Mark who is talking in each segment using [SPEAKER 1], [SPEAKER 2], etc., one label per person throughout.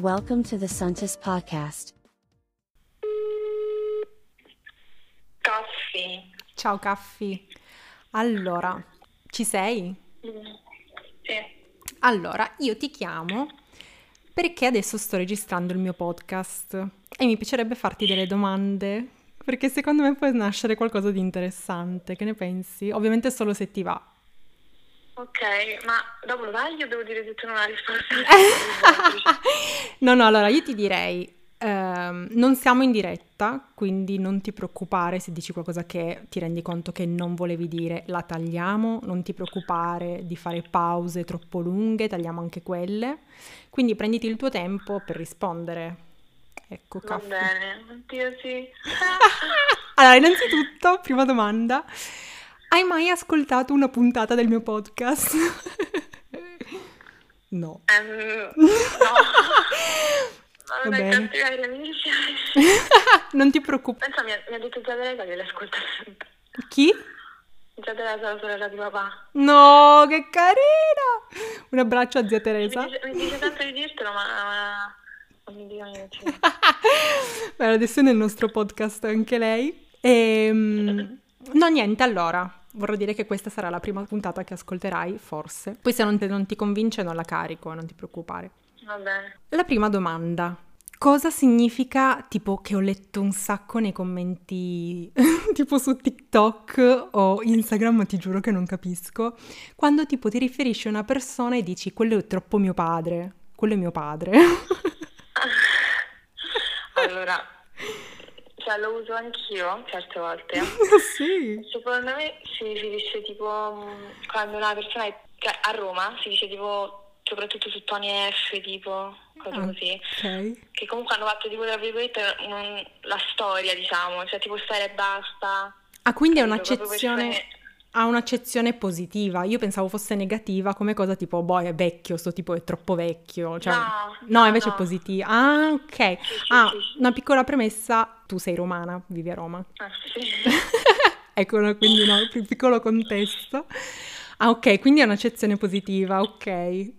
[SPEAKER 1] Welcome to the Suntis Podcast.
[SPEAKER 2] Caffi.
[SPEAKER 3] Ciao Caffi. Allora, ci sei?
[SPEAKER 2] Sì.
[SPEAKER 3] Allora, io ti chiamo perché adesso sto registrando il mio podcast e mi piacerebbe farti delle domande perché secondo me può nascere qualcosa di interessante. Che ne pensi? Ovviamente solo se ti va.
[SPEAKER 2] Ok, ma dopo lo taglio devo dire se tu non hai risposta?
[SPEAKER 3] No, no, allora io ti direi, ehm, non siamo in diretta, quindi non ti preoccupare se dici qualcosa che ti rendi conto che non volevi dire, la tagliamo, non ti preoccupare di fare pause troppo lunghe, tagliamo anche quelle. Quindi prenditi il tuo tempo per rispondere. Ecco,
[SPEAKER 2] Va
[SPEAKER 3] Caffi.
[SPEAKER 2] bene, oddio sì.
[SPEAKER 3] Allora, innanzitutto, prima domanda. Hai mai ascoltato una puntata del mio podcast? No.
[SPEAKER 2] Ehm, no.
[SPEAKER 3] Va
[SPEAKER 2] Non è
[SPEAKER 3] bene. Non ti preoccupare.
[SPEAKER 2] Pensa, mi ha, mi ha detto già Teresa che l'ascolta sempre.
[SPEAKER 3] Chi?
[SPEAKER 2] Già Teresa, la sorella di papà.
[SPEAKER 3] No, che carina! Un abbraccio a zia Teresa.
[SPEAKER 2] Mi dice, mi dice sempre di dirtelo, ma... ma non mi dico niente.
[SPEAKER 3] Beh, adesso è nel nostro podcast anche lei. Ehm, no, niente, allora. Vorrei dire che questa sarà la prima puntata che ascolterai, forse. Poi se non, te- non ti convince non la carico, non ti preoccupare.
[SPEAKER 2] Va bene.
[SPEAKER 3] La prima domanda. Cosa significa, tipo, che ho letto un sacco nei commenti, tipo su TikTok o Instagram, ma ti giuro che non capisco, quando tipo ti riferisci a una persona e dici quello è troppo mio padre, quello è mio padre.
[SPEAKER 2] Allora, cioè lo uso anch'io certe volte.
[SPEAKER 3] sì.
[SPEAKER 2] Secondo me si riferisce tipo mh, quando una persona è cioè, a Roma si dice tipo soprattutto su Tony F tipo cose
[SPEAKER 3] Ah,
[SPEAKER 2] così
[SPEAKER 3] Ok.
[SPEAKER 2] che comunque hanno fatto tipo tra virgolette la storia diciamo cioè tipo stare e basta
[SPEAKER 3] Ah, quindi è un'accezione, ha un'accezione positiva. Io pensavo fosse negativa come cosa tipo, boh, è vecchio, sto tipo è troppo vecchio. Cioè,
[SPEAKER 2] No,
[SPEAKER 3] no,
[SPEAKER 2] no,
[SPEAKER 3] invece
[SPEAKER 2] no.
[SPEAKER 3] è positiva. Ah, ok.
[SPEAKER 2] sì,
[SPEAKER 3] Ah,
[SPEAKER 2] sì, sì.
[SPEAKER 3] una piccola premessa, tu sei romana, vivi a Roma.
[SPEAKER 2] ah, sì.
[SPEAKER 3] ecco, no, quindi no, pi- piccolo contesto. Ah, ok, quindi è un'accezione positiva, ok.
[SPEAKER 2] Mhm.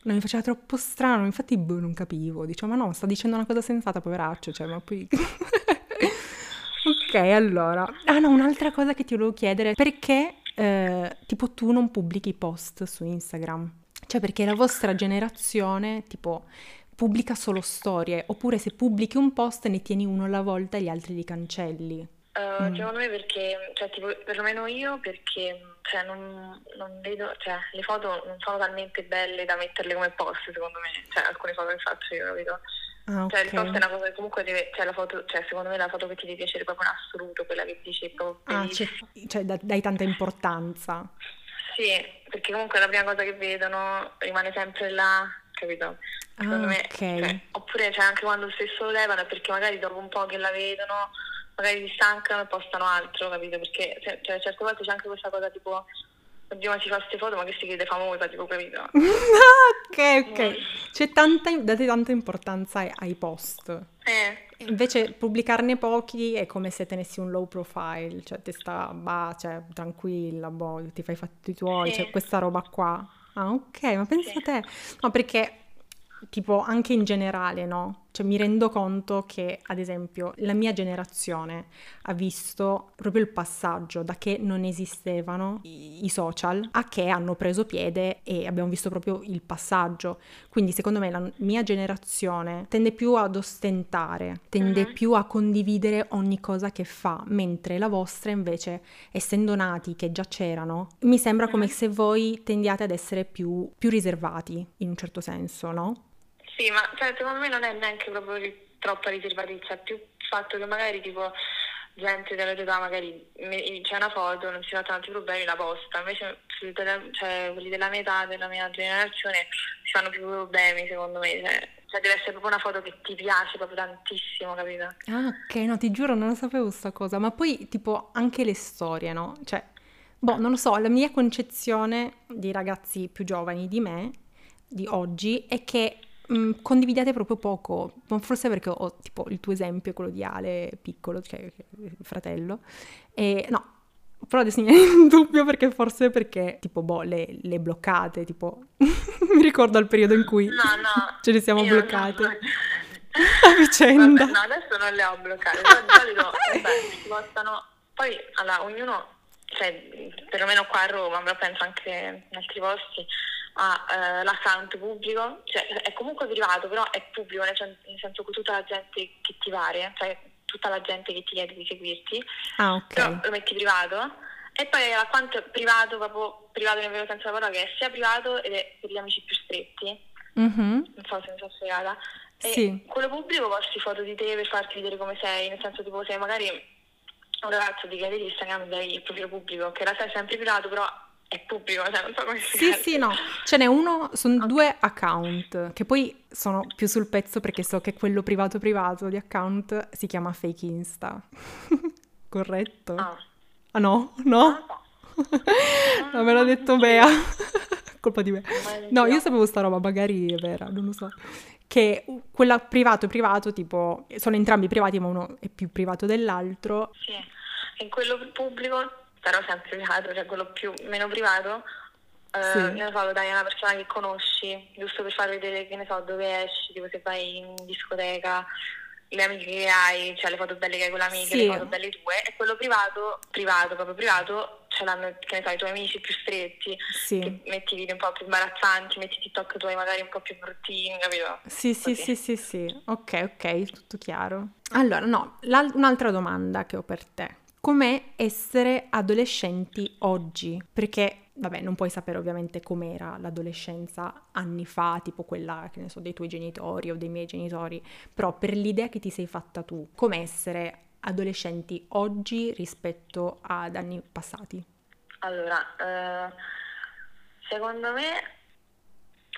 [SPEAKER 3] Non mi faceva troppo strano, infatti boh, non capivo. Dicevo, ma no, sta dicendo una cosa sensata, poveraccio, cioè, ma poi... ok, allora. Ah no, un'altra cosa che ti volevo chiedere, perché eh, tipo tu non pubblichi post su Instagram? Cioè, perché la vostra generazione, tipo, pubblica solo storie, oppure se pubblichi un post ne tieni uno alla volta e gli altri li cancelli.
[SPEAKER 2] Eh,
[SPEAKER 3] Mm.
[SPEAKER 2] Secondo me perché, cioè tipo, perlomeno io perché cioè, non, non vedo, cioè le foto non sono talmente belle da metterle come post secondo me, cioè alcune foto che faccio io, capito?
[SPEAKER 3] Ah,
[SPEAKER 2] Cioè il post è una cosa che comunque deve, cioè la foto, cioè secondo me la foto che ti deve piacere proprio in assoluto, quella che dici proprio
[SPEAKER 3] Ah, c'è- cioè, da- dai tanta importanza.
[SPEAKER 2] Sì, perché comunque la prima cosa che vedono rimane sempre là, capito? Secondo
[SPEAKER 3] Ah,
[SPEAKER 2] me,
[SPEAKER 3] ok.
[SPEAKER 2] cioè, oppure cioè, anche quando stesso lo levano è perché magari dopo un po' che la vedono, magari si stancano e postano altro, capito? Perché cioè, certe volte c'è anche questa cosa tipo, oddio ma si fa queste foto ma che si crede famosa, tipo, capito?
[SPEAKER 3] Ah, ok, ok. C'è tanta, date tanta importanza ai, post.
[SPEAKER 2] Eh,
[SPEAKER 3] Invece pubblicarne pochi è come se tenessi un low profile, cioè ti sta, bah, cioè, tranquilla, boh, ti fai i fatti tuoi,
[SPEAKER 2] Sì.
[SPEAKER 3] cioè questa roba qua. Ah, ok, ma pensa
[SPEAKER 2] Sì.
[SPEAKER 3] a te. No, perché tipo anche in generale, no? Cioè mi rendo conto che, ad esempio, la mia generazione ha visto proprio il passaggio da che non esistevano i, i social a che hanno preso piede e abbiamo visto proprio il passaggio. Quindi secondo me la mia generazione tende più ad ostentare, tende
[SPEAKER 2] Mhm.
[SPEAKER 3] più a condividere ogni cosa che fa, mentre la vostra invece, essendo nati che già c'erano, mi sembra come
[SPEAKER 2] Mhm.
[SPEAKER 3] se voi tendiate ad essere più, più riservati in un certo senso, no?
[SPEAKER 2] Sì, ma cioè, secondo me non è neanche proprio ri- troppa riservatezza, più il fatto che magari tipo gente della tua età magari me- c'è una foto, non si fa tanti problemi, la posta, invece cioè, quelli della mia età, della mia generazione si fanno più problemi secondo me, cioè, cioè deve essere proprio una foto che ti piace proprio tantissimo, capito?
[SPEAKER 3] Ah, ok, no, ti giuro, non lo sapevo sta cosa, ma poi tipo anche le storie, no? Cioè, boh, non lo so, la mia concezione di ragazzi più giovani di me, di oggi, è che mh, condividiate proprio poco, forse perché ho tipo il tuo esempio, quello di Ale piccolo, cioè il fratello, e no, però adesso mi viene in dubbio perché forse perché tipo boh le, le bloccate tipo mi ricordo il periodo in cui
[SPEAKER 2] No, no.
[SPEAKER 3] ce ne siamo bloccate
[SPEAKER 2] ho-
[SPEAKER 3] a vicenda.
[SPEAKER 2] Vabbè, no, adesso non le ho bloccate, però di solito vabbè, si postano. Poi allora, ognuno, cioè perlomeno qua a Roma, ma penso anche in altri posti, ha eh, l'account pubblico, cioè è comunque privato, però è pubblico, nel, sen- nel senso che tutta la gente che ti pare, cioè tutta la gente che ti chiede di seguirti,
[SPEAKER 3] Ah,
[SPEAKER 2] però
[SPEAKER 3] ok.
[SPEAKER 2] lo metti privato. E poi l'account privato, proprio privato nel vero senso della parola, che è sia privato ed è per gli amici più stretti
[SPEAKER 3] Mhm.
[SPEAKER 2] non so se mi sono spiegata. E
[SPEAKER 3] Sì.
[SPEAKER 2] quello pubblico posti foto di te per farti vedere come sei, nel senso tipo se magari un ragazzo ti chiede di Instagram dai il profilo pubblico, che in realtà è sempre privato, però è pubblico, cioè non so come
[SPEAKER 3] Sì,
[SPEAKER 2] spiegarti.
[SPEAKER 3] sì, no, ce n'è uno, sono due account che poi sono più sul pezzo perché so che quello privato privato di account si chiama fake Insta. Corretto?
[SPEAKER 2] Ah,
[SPEAKER 3] Ah no? No?
[SPEAKER 2] so.
[SPEAKER 3] No, me l'ha detto Bea. Colpa di me. No, io sapevo sta roba, magari è vera, non lo so. Che quella privato privato, tipo, sono entrambi privati, ma uno è più privato dell'altro.
[SPEAKER 2] Sì, e quello pubblico, però sempre privato, cioè quello più meno privato, eh,
[SPEAKER 3] Sì.
[SPEAKER 2] ne so, lo dai a una persona che conosci, giusto per far vedere, che ne so, dove esci, tipo se vai in discoteca, le amiche che hai, cioè le foto belle che hai con le amiche,
[SPEAKER 3] Sì.
[SPEAKER 2] le foto belle tue, e quello privato, privato, proprio privato, ce l'hanno, che ne so, i tuoi amici più stretti,
[SPEAKER 3] Sì.
[SPEAKER 2] che metti video un po' più imbarazzanti, metti TikTok tuoi magari un po' più bruttini, capito?
[SPEAKER 3] Sì, sì,
[SPEAKER 2] Così.
[SPEAKER 3] sì, sì, sì. Ok, ok, tutto chiaro. Allora, no, un'altra domanda che ho per te. Com'è essere adolescenti oggi? Perché, vabbè, non puoi sapere ovviamente com'era l'adolescenza anni fa, tipo quella, che ne so, dei tuoi genitori o dei miei genitori, però per l'idea che ti sei fatta tu, com'è essere adolescenti oggi rispetto ad anni passati?
[SPEAKER 2] Allora, eh, secondo me,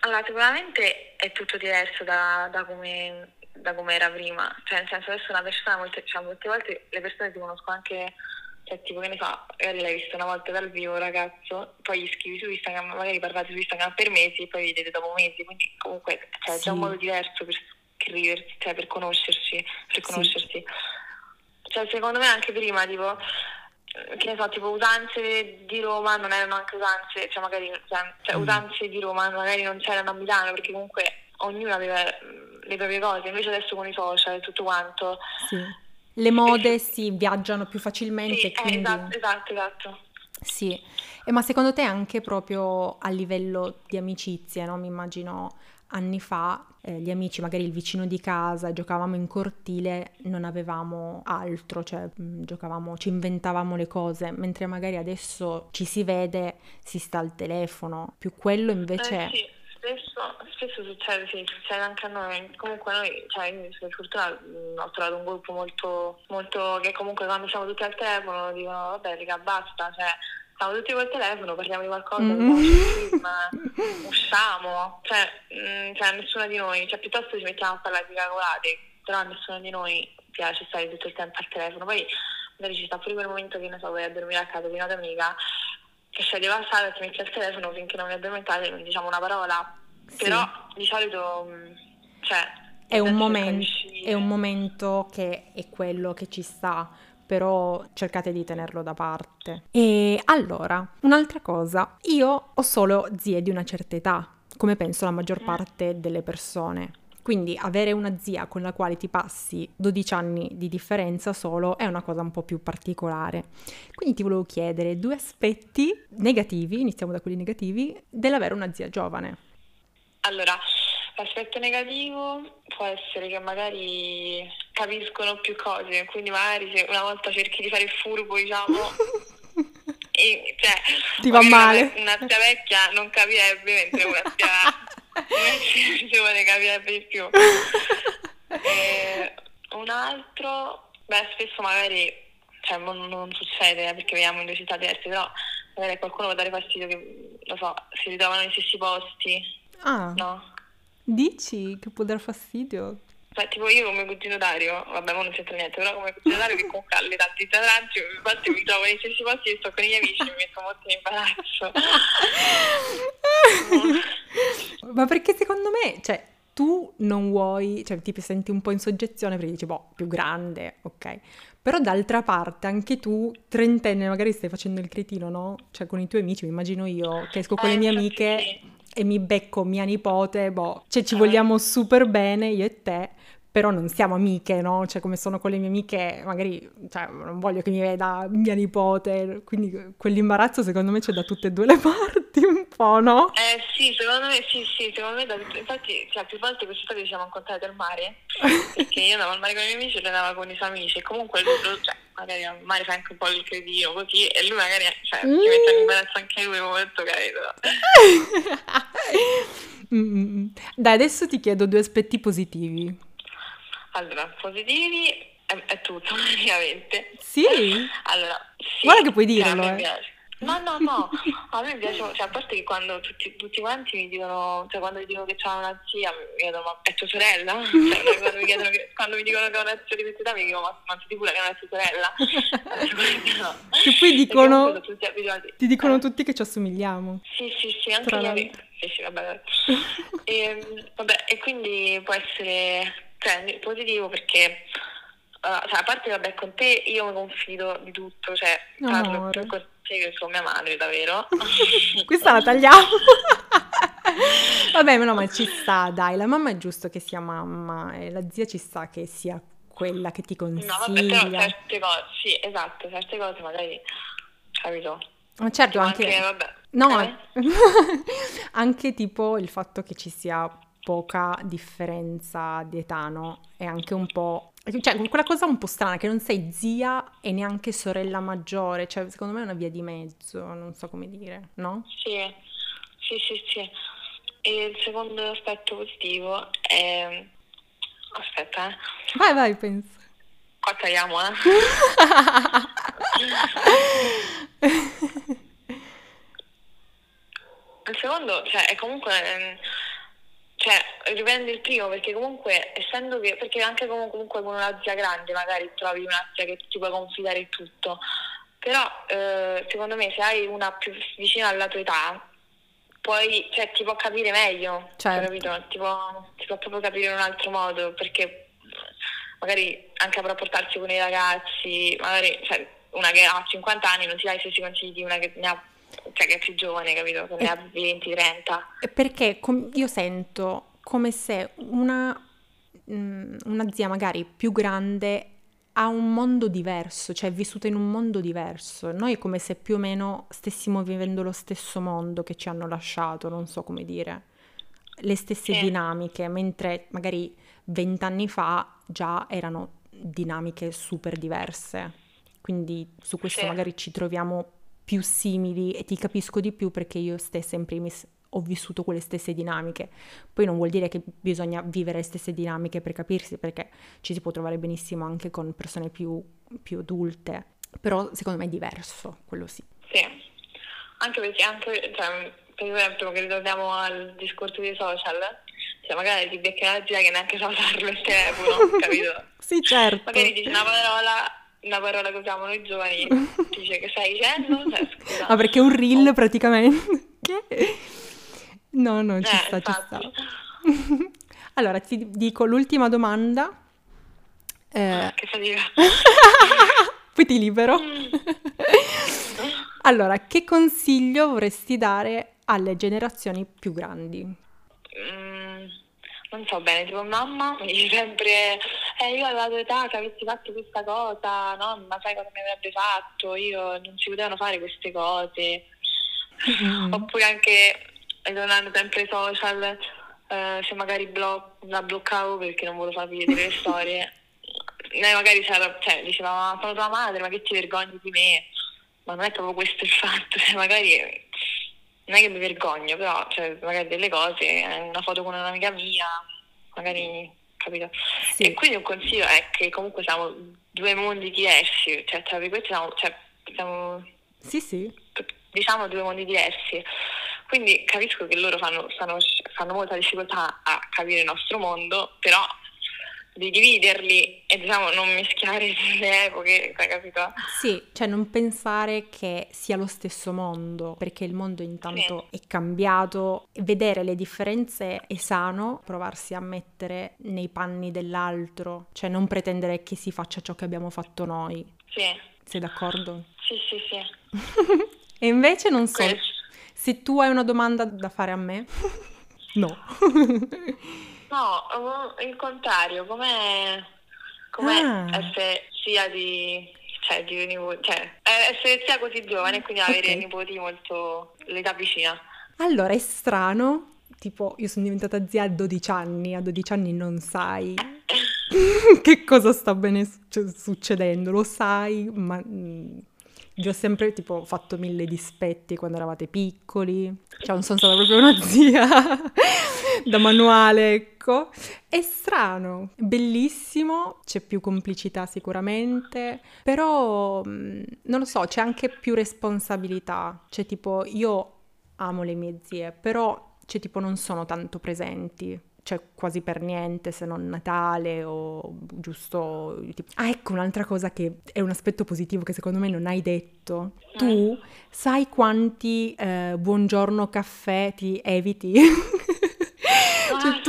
[SPEAKER 2] allora, sicuramente è tutto diverso da, da come, da come era prima, cioè nel senso adesso una persona, molte, cioè, molte volte le persone ti conoscono anche, cioè tipo che ne so, magari l'hai visto una volta dal vivo ragazzo, poi gli scrivi su Instagram, magari parlate su Instagram per mesi e poi vedete dopo mesi, quindi comunque cioè, c'è un
[SPEAKER 3] Sì.
[SPEAKER 2] modo diverso per scriversi, cioè per conoscersi, per
[SPEAKER 3] Sì.
[SPEAKER 2] conoscersi. Cioè, secondo me anche prima, tipo, che ne so, tipo usanze di Roma non erano anche usanze, cioè magari cioè, cioè,
[SPEAKER 3] Mm.
[SPEAKER 2] usanze di Roma magari non c'erano a Milano perché comunque ognuno aveva le proprie cose, invece adesso con i social e tutto quanto.
[SPEAKER 3] Sì. Le mode si viaggiano più facilmente,
[SPEAKER 2] Sì, eh,
[SPEAKER 3] quindi...
[SPEAKER 2] esatto, esatto, esatto.
[SPEAKER 3] Sì, e ma secondo te anche proprio a livello di amicizie, no? Mi immagino anni fa eh, gli amici, magari il vicino di casa, giocavamo in cortile, non avevamo altro, cioè mh, giocavamo, ci inventavamo le cose, mentre magari adesso ci si vede, si sta al telefono, più quello invece...
[SPEAKER 2] Eh, sì, spesso, spesso succede, sì, succede anche a noi. Comunque noi, cioè, io per fortuna mh, ho trovato un gruppo molto, molto, che comunque quando siamo tutti al telefono dicono, vabbè, raga, basta, cioè, siamo tutti col telefono, parliamo di qualcosa,
[SPEAKER 3] Mhm.
[SPEAKER 2] un film, usciamo, cioè, mh, cioè, nessuno di noi, cioè, piuttosto ci mettiamo a parlare di cavolate, però a nessuno di noi piace stare tutto il tempo al telefono. Poi magari ci sta pure quel momento che, ne so, vai a dormire a casa di una tua amica, che scegli la sala ti metti al telefono finché non vi addormentate e non diciamo una parola.
[SPEAKER 3] Sì.
[SPEAKER 2] Però di solito, mh, cioè,
[SPEAKER 3] È un, momen- è un momento che è quello che ci sta, però cercate di tenerlo da parte. E allora, un'altra cosa, io ho solo zie di una certa età, come penso la maggior
[SPEAKER 2] Mm.
[SPEAKER 3] parte delle persone. Quindi avere una zia con la quale ti passi 12 anni di differenza solo è una cosa un po' più particolare. Quindi ti volevo chiedere due aspetti negativi, iniziamo da quelli negativi, dell'avere una zia giovane.
[SPEAKER 2] Allora, l'aspetto negativo può essere che magari capiscono più cose, quindi magari se una volta cerchi di fare il furbo, diciamo, e, cioè,
[SPEAKER 3] Ti va male.
[SPEAKER 2] Una, una zia vecchia non capirebbe, mentre una zia, una zia giovane capirebbe di più. E un altro, beh, spesso magari, cioè non, non succede eh, perché viviamo in due città diverse, però magari a qualcuno può dare fastidio che, lo so, si ritrovano nei stessi posti,
[SPEAKER 3] Ah,
[SPEAKER 2] no?
[SPEAKER 3] dici che può dar fastidio?
[SPEAKER 2] Cioè, tipo io come cugino Dario, vabbè, ma non c'entra niente, però come cugino Dario che comunque ha l'età di infatti mi trovo nei stessi posti e sto con i miei amici, mi metto molto in imbarazzo.
[SPEAKER 3] Ma perché secondo me, cioè, tu non vuoi, cioè ti senti un po' in soggezione perché dici, boh, più grande, ok. Però d'altra parte anche tu, trentenne, magari stai facendo il cretino, no? Cioè con i tuoi amici, mi immagino io, che esco con
[SPEAKER 2] Eh,
[SPEAKER 3] le mie amiche
[SPEAKER 2] sì.
[SPEAKER 3] e mi becco mia nipote, boh, cioè ci
[SPEAKER 2] Eh.
[SPEAKER 3] vogliamo super bene io e te, però non siamo amiche, no? Cioè come sono con le mie amiche, magari, cioè non voglio che mi veda mia nipote, quindi quell'imbarazzo secondo me c'è da tutte e due le parti un po', no?
[SPEAKER 2] Eh sì, secondo me sì, sì, secondo me da tutto- infatti cioè, più volte quest'estate ci siamo incontrati al mare perché io andavo al mare con i miei amici e lui andava con i suoi amici e comunque lui, cioè, magari al mare fa anche un po' il cretino così e lui magari cioè,
[SPEAKER 3] Mm.
[SPEAKER 2] si mette in imbarazzo anche lui molto carino.
[SPEAKER 3] Mm, mm, mm. Dai, adesso ti chiedo due aspetti positivi.
[SPEAKER 2] Allora, positivi è, è tutto praticamente.
[SPEAKER 3] Sì?
[SPEAKER 2] Allora, sì,
[SPEAKER 3] Guarda che puoi
[SPEAKER 2] cioè,
[SPEAKER 3] dirlo, eh.
[SPEAKER 2] piace. No, no, no, a me piace, cioè a parte che quando tutti, tutti quanti mi dicono, cioè quando mi dicono che c'è una zia, mi chiedono, ma è tua sorella? Cioè, quando, mi chiedono che- quando mi dicono che ho una zia di questa età mi dicono, ma, ma sei sicura che è una tua sorella?
[SPEAKER 3] Che poi dicono, ti dicono
[SPEAKER 2] Eh.
[SPEAKER 3] tutti che ci assomigliamo.
[SPEAKER 2] Sì, sì, sì, anche gli amici. Sì, sì, vabbè. vabbè. E, vabbè, e quindi può essere cioè, positivo perché, cioè, a parte, vabbè, con te io mi confido di tutto, cioè, parlo più con te che con mia madre, davvero.
[SPEAKER 3] Questa la tagliamo. Vabbè, ma no, ma ci sta, dai, la mamma è giusto che sia mamma e la zia ci sta che sia quella che ti
[SPEAKER 2] No, vabbè, però
[SPEAKER 3] consiglia.
[SPEAKER 2] certe cose, sì, esatto, certe cose magari, capito?
[SPEAKER 3] Ma certo, anche...
[SPEAKER 2] anche, vabbè.
[SPEAKER 3] No,
[SPEAKER 2] eh?
[SPEAKER 3] anche tipo il fatto che ci sia poca differenza di età, no? È anche un po'... Cioè, quella cosa un po' strana, che non sei zia e neanche sorella maggiore, cioè secondo me è una via di mezzo, non so come dire, no?
[SPEAKER 2] Sì, sì, sì, sì. E il secondo aspetto positivo è... Aspetta, eh.
[SPEAKER 3] Vai, vai, penso.
[SPEAKER 2] Qua tagliamo, eh. Il secondo, cioè, è comunque, ehm, cioè, riprende il primo perché comunque, essendo che, perché anche com- comunque con una zia grande magari trovi una zia che ti puoi confidare in tutto, però eh, secondo me se hai una più vicina alla tua età, poi, cioè, ti può capire meglio,
[SPEAKER 3] Certo.
[SPEAKER 2] capito? Ti può, ti può proprio capire in un altro modo perché magari anche a rapportarsi con i ragazzi, magari cioè, una che ha 50 anni non ti dà i stessi consigli di una che ne ha cioè che è più giovane, capito? Che ne ha 20, 30.
[SPEAKER 3] Perché com- io sento come se una, mm, una zia magari più grande ha un mondo diverso, cioè è vissuta in un mondo diverso. Noi è come se più o meno stessimo vivendo lo stesso mondo che ci hanno lasciato, non so come dire, le stesse
[SPEAKER 2] Sì.
[SPEAKER 3] dinamiche, mentre magari vent'anni fa già erano dinamiche super diverse. Quindi su questo
[SPEAKER 2] Sì.
[SPEAKER 3] magari ci troviamo più simili e ti capisco di più perché io stessa in primis ho vissuto quelle stesse dinamiche. Poi non vuol dire che bisogna vivere le stesse dinamiche per capirsi, perché ci si può trovare benissimo anche con persone più, più adulte, però secondo me è diverso, quello sì.
[SPEAKER 2] Sì. Anche perché anche, cioè, per esempio, che ritorniamo al discorso dei social, cioè magari ti becchi una zia che neanche sa usarlo il telefono, capito?
[SPEAKER 3] Sì, certo.
[SPEAKER 2] Magari dici una parola, una parola che usiamo noi giovani, dice che stai dicendo? Cioè, scusa.
[SPEAKER 3] Ah, perché è un reel praticamente. Che? No, no, ci
[SPEAKER 2] Eh,
[SPEAKER 3] sta, ci sta.
[SPEAKER 2] infatti.
[SPEAKER 3] Allora, ti dico l'ultima domanda. Eh,
[SPEAKER 2] Che fatica.
[SPEAKER 3] poi ti libero. Allora, che consiglio vorresti dare alle generazioni più grandi?
[SPEAKER 2] Mm, non so bene, tipo mamma mi dice sempre, eh io alla tua età che avessi fatto questa cosa, no? Ma sai cosa mi avrebbe fatto? Io non si potevano fare queste cose.
[SPEAKER 3] Mm.
[SPEAKER 2] Oppure anche, ritornando sempre ai social, eh, se magari blo- la bloccavo perché non volevo farvi vedere le storie, lei magari c'era, cioè, diceva, ma sono tua madre, ma che ti vergogni di me? Ma non è proprio questo il fatto, cioè, magari non è che mi vergogno, però cioè, magari delle cose, eh, una foto con un'amica mia, magari, capito?
[SPEAKER 3] Sì.
[SPEAKER 2] E quindi un consiglio è che comunque siamo due mondi diversi, cioè tra virgolette siamo, cioè, siamo
[SPEAKER 3] Sì, sì.
[SPEAKER 2] diciamo due mondi diversi. Quindi capisco che loro fanno, stanno- fanno molta difficoltà a capire il nostro mondo, però di dividerli e diciamo non mischiare le epoche, hai capito?
[SPEAKER 3] Sì, cioè non pensare che sia lo stesso mondo, perché il mondo intanto è cambiato. Vedere le differenze è sano, provarsi a mettere nei panni dell'altro, cioè non pretendere che si faccia ciò che abbiamo fatto noi.
[SPEAKER 2] Sì,
[SPEAKER 3] Sei d'accordo?
[SPEAKER 2] sì, sì, sì.
[SPEAKER 3] E invece non so,
[SPEAKER 2] Questo.
[SPEAKER 3] se tu hai una domanda da fare a me, no.
[SPEAKER 2] No, eh, il contrario, com'è, com'è
[SPEAKER 3] Ah.
[SPEAKER 2] essere sia di, cioè, di nipoti, cioè, eh, essere sia così giovane e quindi avere
[SPEAKER 3] Ok.
[SPEAKER 2] nipoti molto l'età vicina.
[SPEAKER 3] Allora, è strano, tipo io sono diventata zia a 12 anni, a 12 anni non sai che cosa sta bene succe- succedendo, lo sai, ma mm, vi ho sempre tipo fatto mille dispetti quando eravate piccoli, cioè non sono stata proprio una zia da manuale, ecco. È strano, bellissimo, c'è più complicità sicuramente, però non lo so, c'è anche più responsabilità, cioè tipo io amo le mie zie, però cioè tipo non sono tanto presenti, cioè quasi per niente se non Natale o giusto... tipo- Ah ecco un'altra cosa che è un aspetto positivo che secondo me non hai detto. Tu sai quanti eh, buongiorno caffè ti eviti?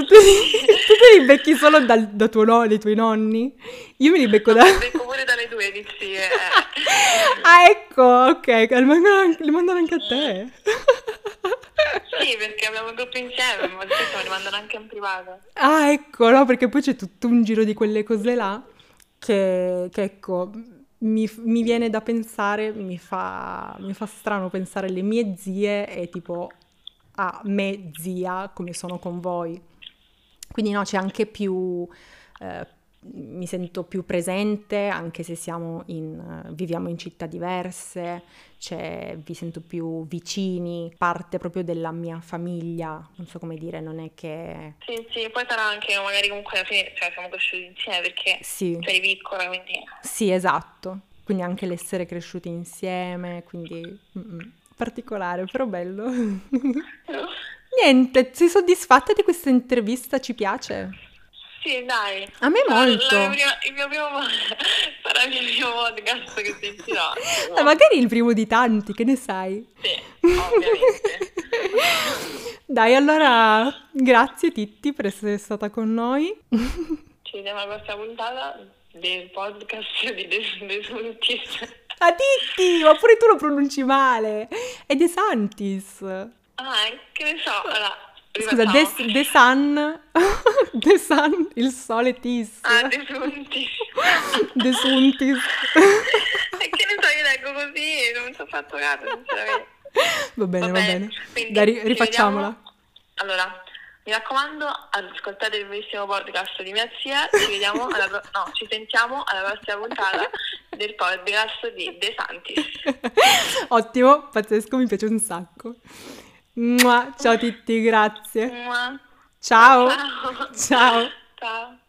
[SPEAKER 3] Tu, te li, tu te li becchi solo dal- da tuo no- dai tuoi nonni? Io me li becco da...
[SPEAKER 2] Becco pure dalle tue edizie.
[SPEAKER 3] Ah ecco, ok, li mandano, anche a te.
[SPEAKER 2] Sì, perché abbiamo il gruppo insieme, ma spesso me li mandano anche in privato.
[SPEAKER 3] Ah, ecco, no, perché poi c'è tutto un giro di quelle cose là che, che, ecco, mi, mi viene da pensare, mi fa, mi fa strano pensare alle mie zie e tipo a me zia come sono con voi. Quindi no, c'è anche più, eh, mi sento più presente anche se siamo in, eh, viviamo in città diverse, c'è- vi sento più vicini, parte proprio della mia famiglia, non so come dire, non è che...
[SPEAKER 2] Sì, sì, poi sarà anche magari comunque alla fine, cioè siamo cresciuti insieme perché
[SPEAKER 3] Sì,
[SPEAKER 2] sei piccola, quindi...
[SPEAKER 3] sì, esatto. Quindi anche l'essere cresciuti insieme, quindi mm, mm, particolare, però bello. Niente, sei soddisfatta di questa intervista? Ci piace?
[SPEAKER 2] Sì, dai.
[SPEAKER 3] A me molto.
[SPEAKER 2] la mia prima- il mio primo sarà il mio primo podcast che sentirò.
[SPEAKER 3] Eh, magari il primo di tanti, che ne sai?
[SPEAKER 2] Sì, ovviamente.
[SPEAKER 3] Dai, allora, grazie Titti per essere stata con noi.
[SPEAKER 2] Ci vediamo alla prossima puntata del podcast di De, De Suntis.
[SPEAKER 3] Ah, Titti, ma pure tu lo pronunci male. È De Santis.
[SPEAKER 2] Ah, che ne so, allora...
[SPEAKER 3] Scusa. De, De Sun, De Sun, il sole Tis.
[SPEAKER 2] Ah, De Suntis.
[SPEAKER 3] De Suntis.
[SPEAKER 2] E che ne so, io leggo così, non ci ho fatto caso, sinceramente.
[SPEAKER 3] Va bene, va, bene.
[SPEAKER 2] quindi
[SPEAKER 3] Dai, ri-
[SPEAKER 2] ci
[SPEAKER 3] rifacciamola.
[SPEAKER 2] Allora, mi raccomando, ascoltate il bellissimo podcast di mia zia, ci vediamo alla pro- no, ci sentiamo alla prossima puntata del podcast di De Santis.
[SPEAKER 3] Ottimo, pazzesco, mi piace un sacco. Mua, Ciao Titti, grazie.
[SPEAKER 2] Mua.
[SPEAKER 3] Ciao.
[SPEAKER 2] Ciao.
[SPEAKER 3] Ciao.
[SPEAKER 2] Ciao.